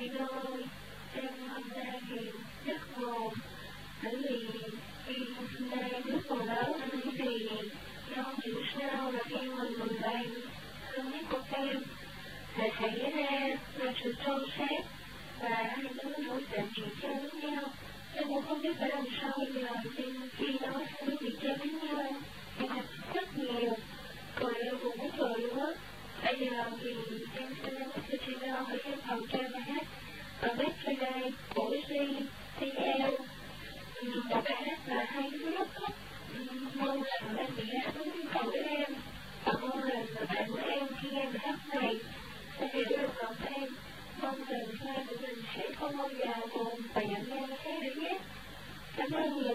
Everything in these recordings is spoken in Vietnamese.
chị ơi em hôm nay thì rất buồn bởi vì khi hôm nay bước vào lớp thì do hiểu sao là khi mình mình bạn không biết của em là xảy ra là sự trôi xét và hai đứa nổi tình chuyện chơi với nhau em cũng không biết phải làm sao bây giờ thì khi đó sẽ bị chơi với nhau em thật rất nhiều cười em cũng muốn cười luôn á bây giờ thì em sẽ nói cho chị Lo ở trên phòng cho CL một cái rất là hay rất mong là em bị cầu em và mong là bạn của em khi em hát này sẽ hiểu được lòng em mong rằng hai của mình sẽ không bao giờ buồn và nhận ra thế nữa nhé cảm ơn nhiều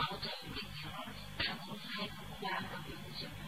I'll take Hire of Agency.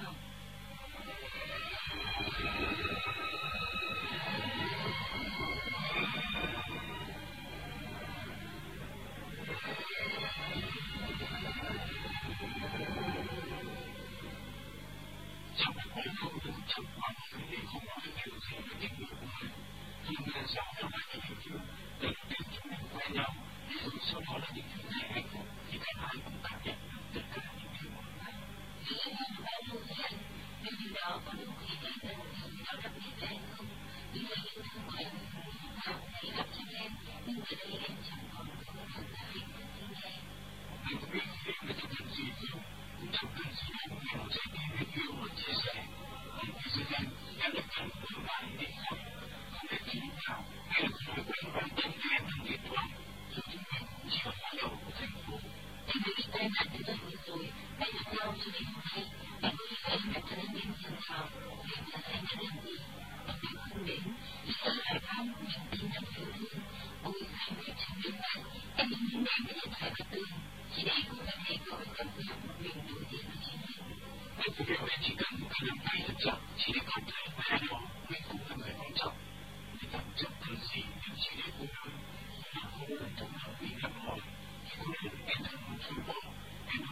Thank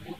you.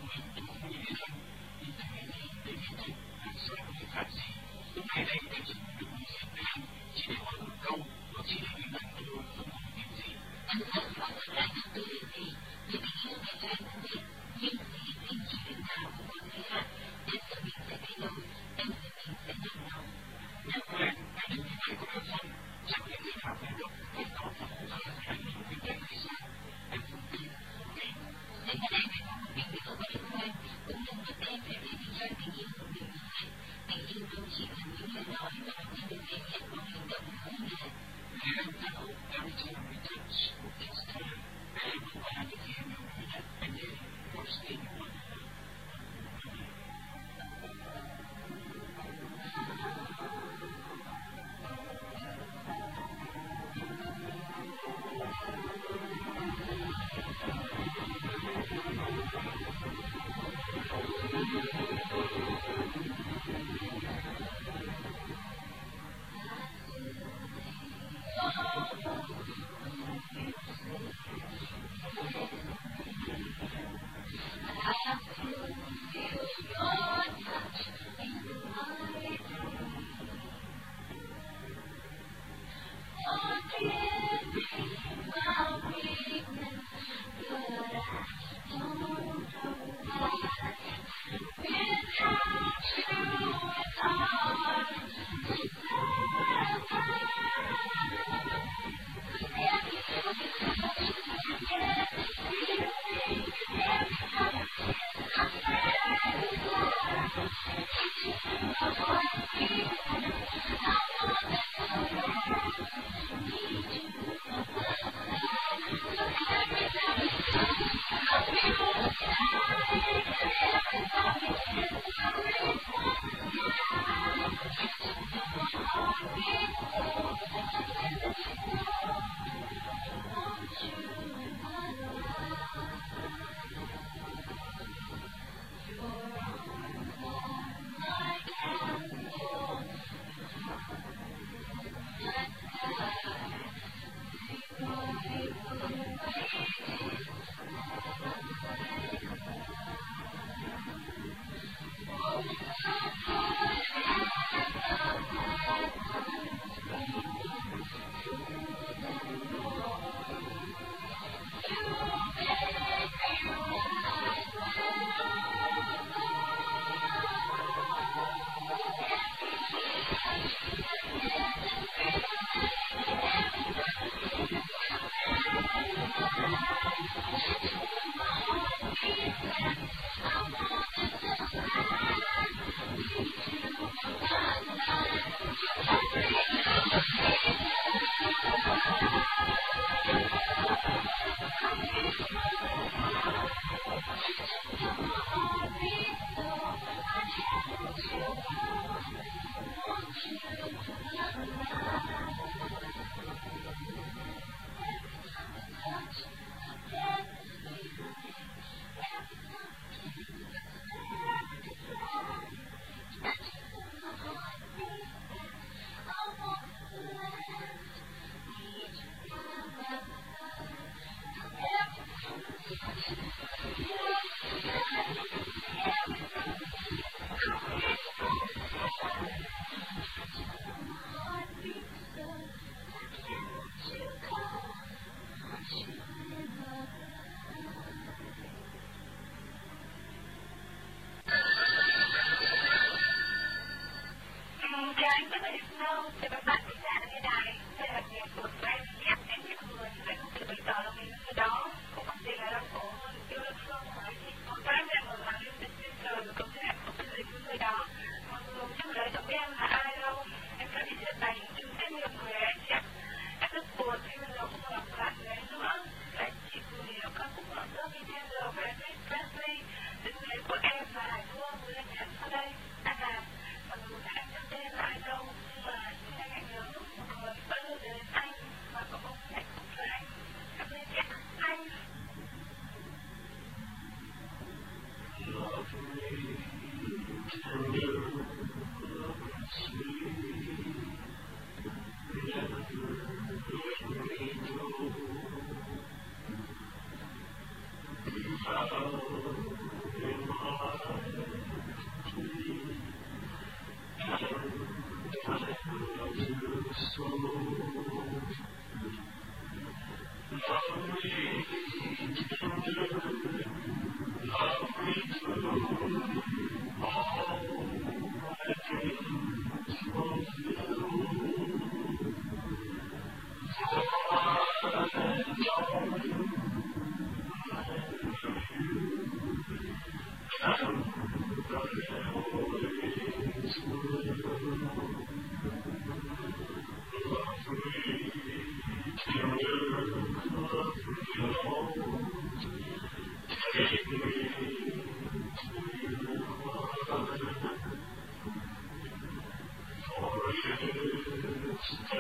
Thank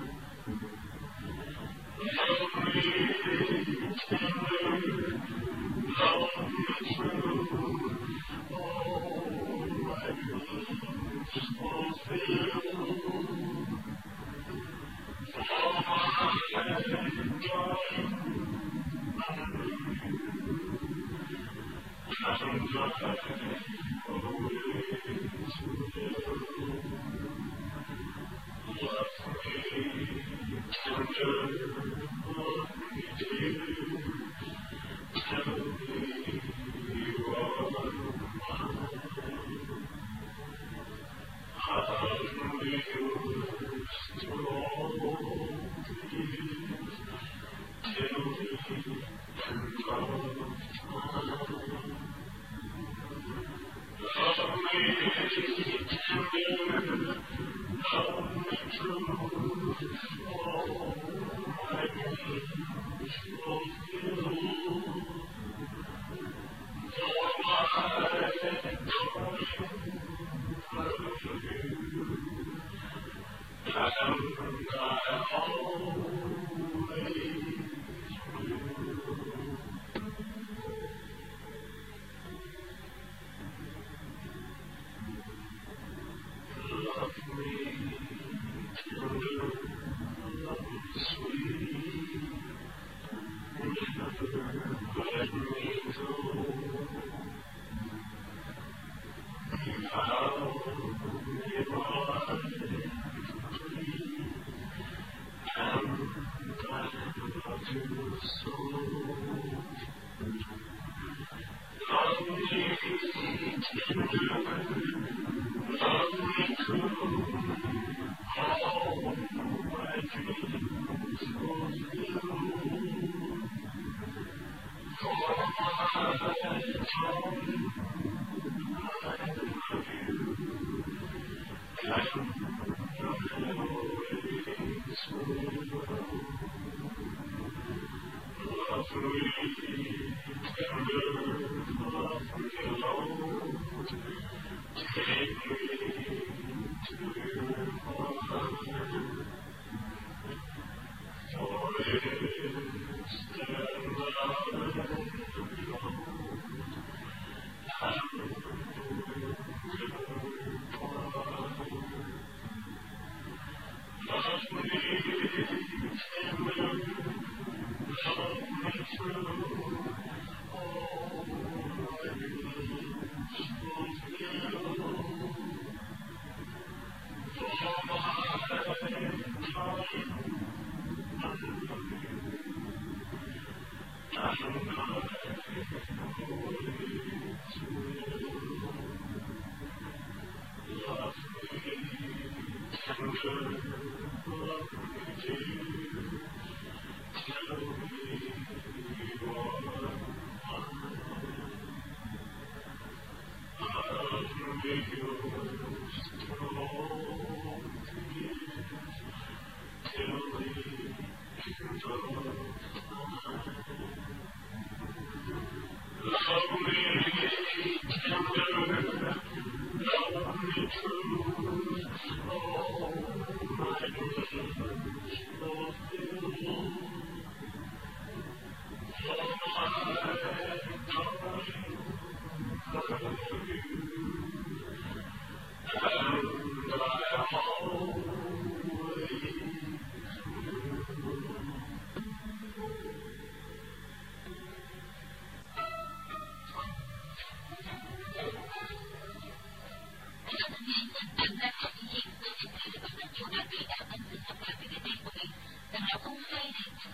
you.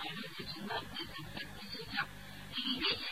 Hãy subscribe cho kênh Ghiền Mì Gõ Để không